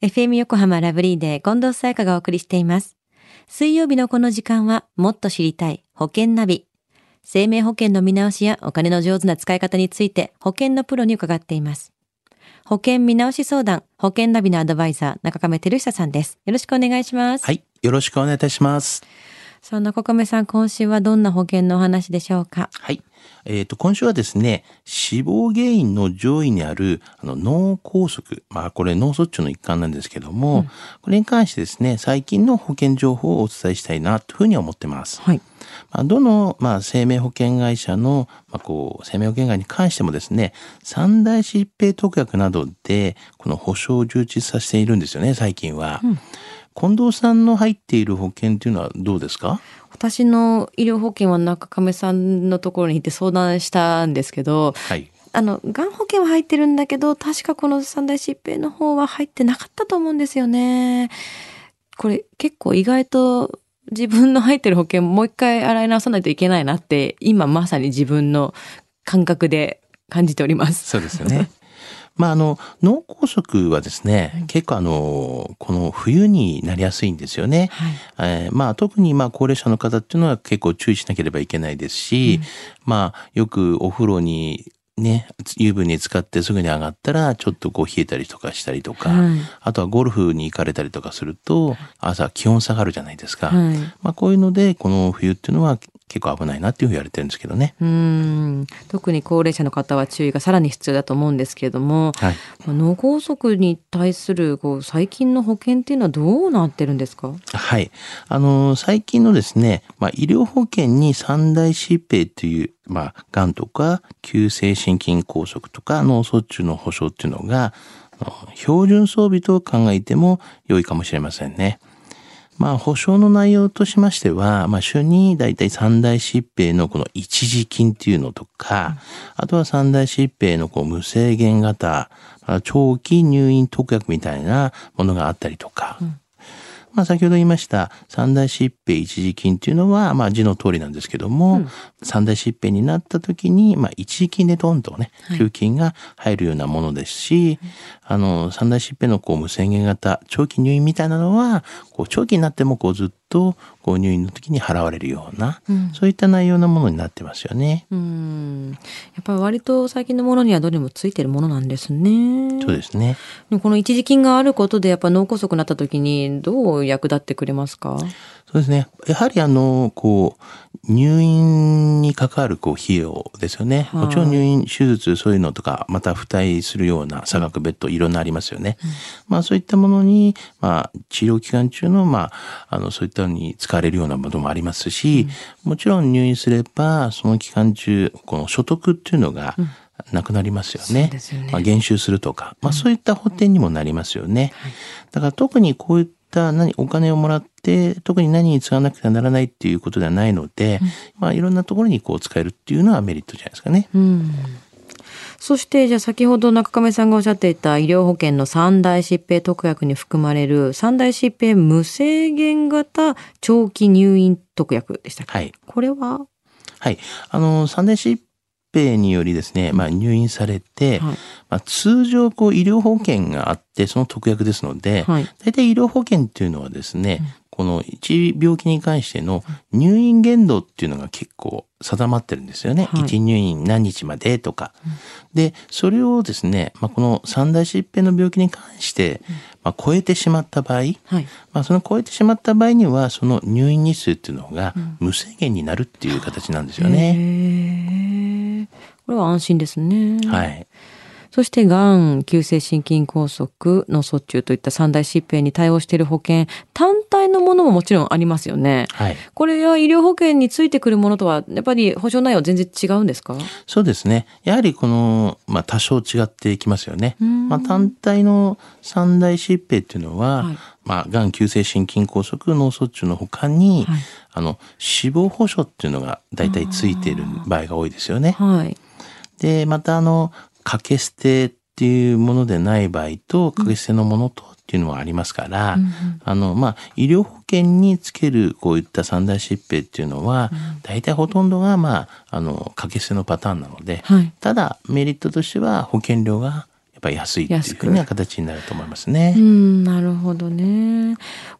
FM 横浜ラブリーで近藤沙耶香がお送りしています。水曜日のこの時間は、もっと知りたい保険ナビ。生命保険の見直しやお金の上手な使い方について保険のプロに伺っています。保険見直し相談、保険ナビのアドバイザー、中亀照久さんです。よろしくお願いします。はい。よろしくお願いいたします。さあ、中亀さん、今週はどんな保険のお話でしょうか？はい。えっ、と、今週はですね、死亡原因の上位にある、あの、脳梗塞。まあ、これ脳卒中の一環なんですけども、これに関してですね、最近の保険情報をお伝えしたいな、というふうに思ってます。はい。まあ、どの、まあ、生命保険会社の、まあ、こう、生命保険会に関してもですね、三大疾病特約などで、この保証を充実させているんですよね、最近は。近藤さんの入っている保険っていうのはどうですか？私の医療保険は中亀さんのところに行って相談したんですけど、はい。あの、がん保険は入ってるんだけど、確かこの三大疾病の方は入ってなかったと思うんですよね。これ結構意外と自分の入ってる保険もう一回洗い直さないといけないなって、今まさに自分の感覚で感じております。そうですよね。まあ、あの、脳梗塞はですね、結構あの、この冬になりやすいんですよね。はい。えーまあ、特にまあ高齢者の方っていうのは結構注意しなければいけないですし、まあ、よくお風呂にね、湯船に使ってすぐに上がったら、ちょっとこう冷えたりとかしたりとか、はいあとはゴルフに行かれたりとかすると、朝気温下がるじゃないですか。はい。まあ、こういうので、この冬っていうのは結構危ないなっていうふうに言われてるんですけどね。うん特に高齢者の方は注意がさらに必要だと思うんですけれども、はい。まあ脳梗塞に対するこう最近の保険っていうのはどうなってるんですか？はい。あの、最近のですね、まあ、医療保険に三大疾病という、まあ、癌とか、急性心筋梗塞とか、脳卒中の保障っていうのが、標準装備と考えても良いかもしれませんね。まあ、保証の内容としましては、まあ、主に大体三大疾病のこの一時金っていうのとか、あとは三大疾病のこう無制限型、まあ長期入院特約みたいなものがあったりとか、まあ、先ほど言いました三大疾病一時金っていうのは、まあ、字の通りなんですけども、三大疾病になった時に、まあ、一時金でドンとね、給金が入るようなものですし、あの、三大疾病のこう無制限型、長期入院みたいなのは、こう長期になってもこうずっとこう入院の時に払われるような、そういった内容なものになってますよね。うんやっぱり割と最近のものにはどれもついてるものなんですね。そうですね。この一時金があることでやっぱ脳梗塞になった時にどう役立ってくれますか？そうですね。やはりあの、こう、入院に関わるこう費用ですよね。はいもちろん入院、手術、そういうのとか、また付帯するような差額別途いろんなありますよね。まあそういったものに、まあ治療期間中の、まあ、あの、そういったのに使われるようなものもありますし、もちろん入院すれば、その期間中、この所得っていうのが、なくなりますよね。よねまあ、減収するとか、まあ、そういった補填にもなりますよね。だから特にこういった何お金をもらって特に何に使わなくてはならないっていうことではないので、まあ、いろんなところにこう使えるっていうのはメリットじゃないですかね。うんそしてじゃあ先ほど中亀さんがおっしゃっていた医療保険の三大疾病特約に含まれる三大疾病無制限型長期入院特約でしたっけ、はい。これは？はい。あの、三大疾病によりですね、まあ、入院されて、はい。まあ、通常こう医療保険があってその特約ですので、はい。大体医療保険っていうのはですね、この一病気に関しての入院限度っていうのが結構定まってるんですよね。はい。一入院何日までとか。で、それをですね、まあ、この三大疾病の病気に関して、まあ、超えてしまった場合、はい。まあ、その超えてしまった場合には、その入院日数っていうのが無制限になるっていう形なんですよね。へえこれは安心ですね。はい。そして、がん、急性心筋梗塞、脳卒中といった三大疾病に対応している保険、単体のものももちろんありますよね。はい。これは医療保険についてくるものとは、やっぱり保証内容全然違うんですか？そうですね。やはりこの、まあ、多少違ってきますよね。んまあ、単体の三大疾病っていうのは、はいまあ、がん、急性心筋梗塞、脳卒中の他に、はいあの、死亡保障っていうのが大体ついている場合が多いですよね。はい。で、またあの、掛け捨てっていうものでない場合と、掛け捨てのものとっていうのはありますから、うんうんあの、まあ、医療保険につけるこういった三大疾病っていうのは、大体ほとんどが、まあ、あの、掛け捨てのパターンなので、はい。ただメリットとしては保険料がっぱり安いっていうふうな形になると思いますね。うん、なるほどね。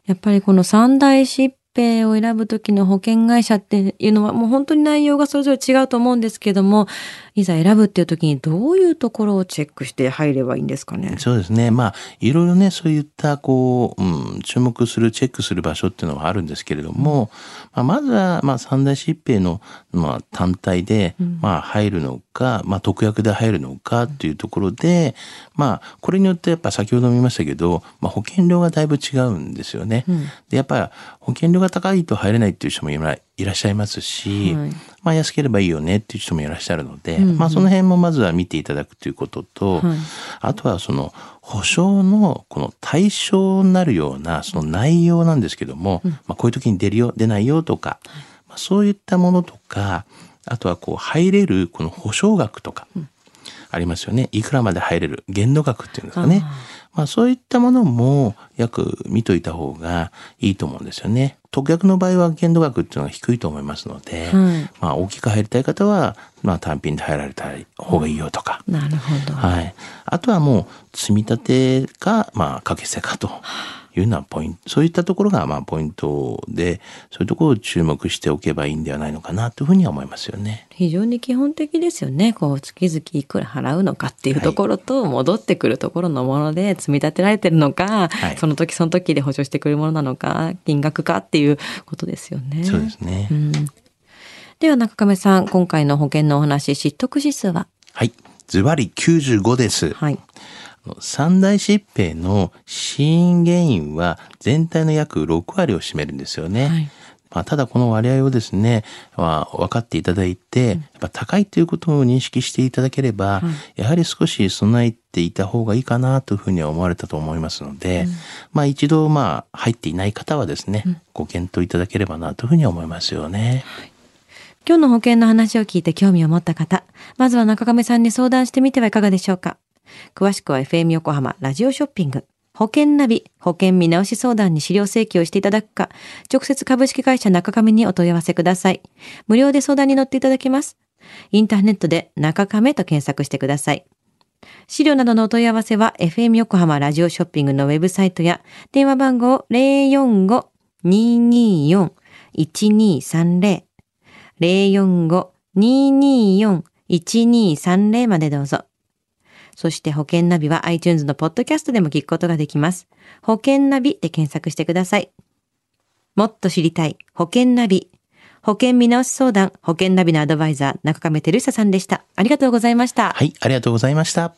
やっぱりこの三大疾病を選ぶ時の保険会社っていうのはもう本当に内容がそれぞれ違うと思うんですけども、いざ選ぶっていう時にどういうところをチェックして入ればいいんですかね？そうですね。まあ、いろいろね、そういった、こう、うん、注目する、チェックする場所っていうのはあるんですけれども、まあ、まずは、まあ、三大疾病の、まあ、単体で、まあ、入るのか、まあ、特約で入るのかっていうところで、まあ、これによってやっぱ先ほども言いましたけど、まあ、保険料がだいぶ違うんですよね。で、やっぱり保険料が高いと入れないっていう人もいらっしゃいますし、はい。まあ、安ければいいよねっていう人もいらっしゃるので、まあ、その辺もまずは見ていただくということと、はい。あとはその保証のこの対象になるようなその内容なんですけども、まあ、こういう時に出るよ出ないよとか、まあ、そういったものとかあとはこう入れるこの保証額とか、ありますよねいくらまで入れる限度額っていうんですかね。まあそういったものも約見といた方がいいと思うんですよね。特約の場合は限度額っていうのが低いと思いますので、はいまあ大きく入りたい方は、まあ単品で入られた方がいいよとか、なるほど。はい。あとはもう積み立てか、まあ掛け捨てかというようなポイント、そういったところがまあポイントで、そういうところを注目しておけばいいんではないのかなというふうには思いますよね。非常に基本的ですよね。こう、月々いくら払うのかっていうところと、戻ってくるところのもので積み立てられてるのか、はいその時その時で保証してくれるものなのか、金額かっていうことですよね。そうですね。うんでは中亀さん、今回の保険のお話、知得指数は？はい。ズバリ95です。はい。三大疾病の死因原因は全体の約6割を占めるんですよね。はいまあ、ただこの割合をですね、まあ、分かっていただいて、やっぱ高いということを認識していただければ、やはり少し備えていた方がいいかなというふうには思われたと思いますので、まあ一度まあ入っていない方はですね、ご検討いただければなというふうには思いますよね。今日の保険の話を聞いて興味を持った方、まずは中亀さんに相談してみてはいかがでしょうか。詳しくは FM 横浜ラジオショッピング、保険ナビ、保険見直し相談に資料請求をしていただくか、直接株式会社中亀にお問い合わせください。無料で相談に乗っていただけます。インターネットで中亀と検索してください。資料などのお問い合わせは FM 横浜ラジオショッピングのウェブサイトや電話番号045-224-1230 045-224-1230までどうぞ。そして保険ナビは iTunes のポッドキャストでも聞くことができます。保険ナビで検索してください。もっと知りたい保険ナビ。保険見直し相談、保険ナビのアドバイザー、中亀照久さんでした。ありがとうございました。はい、ありがとうございました。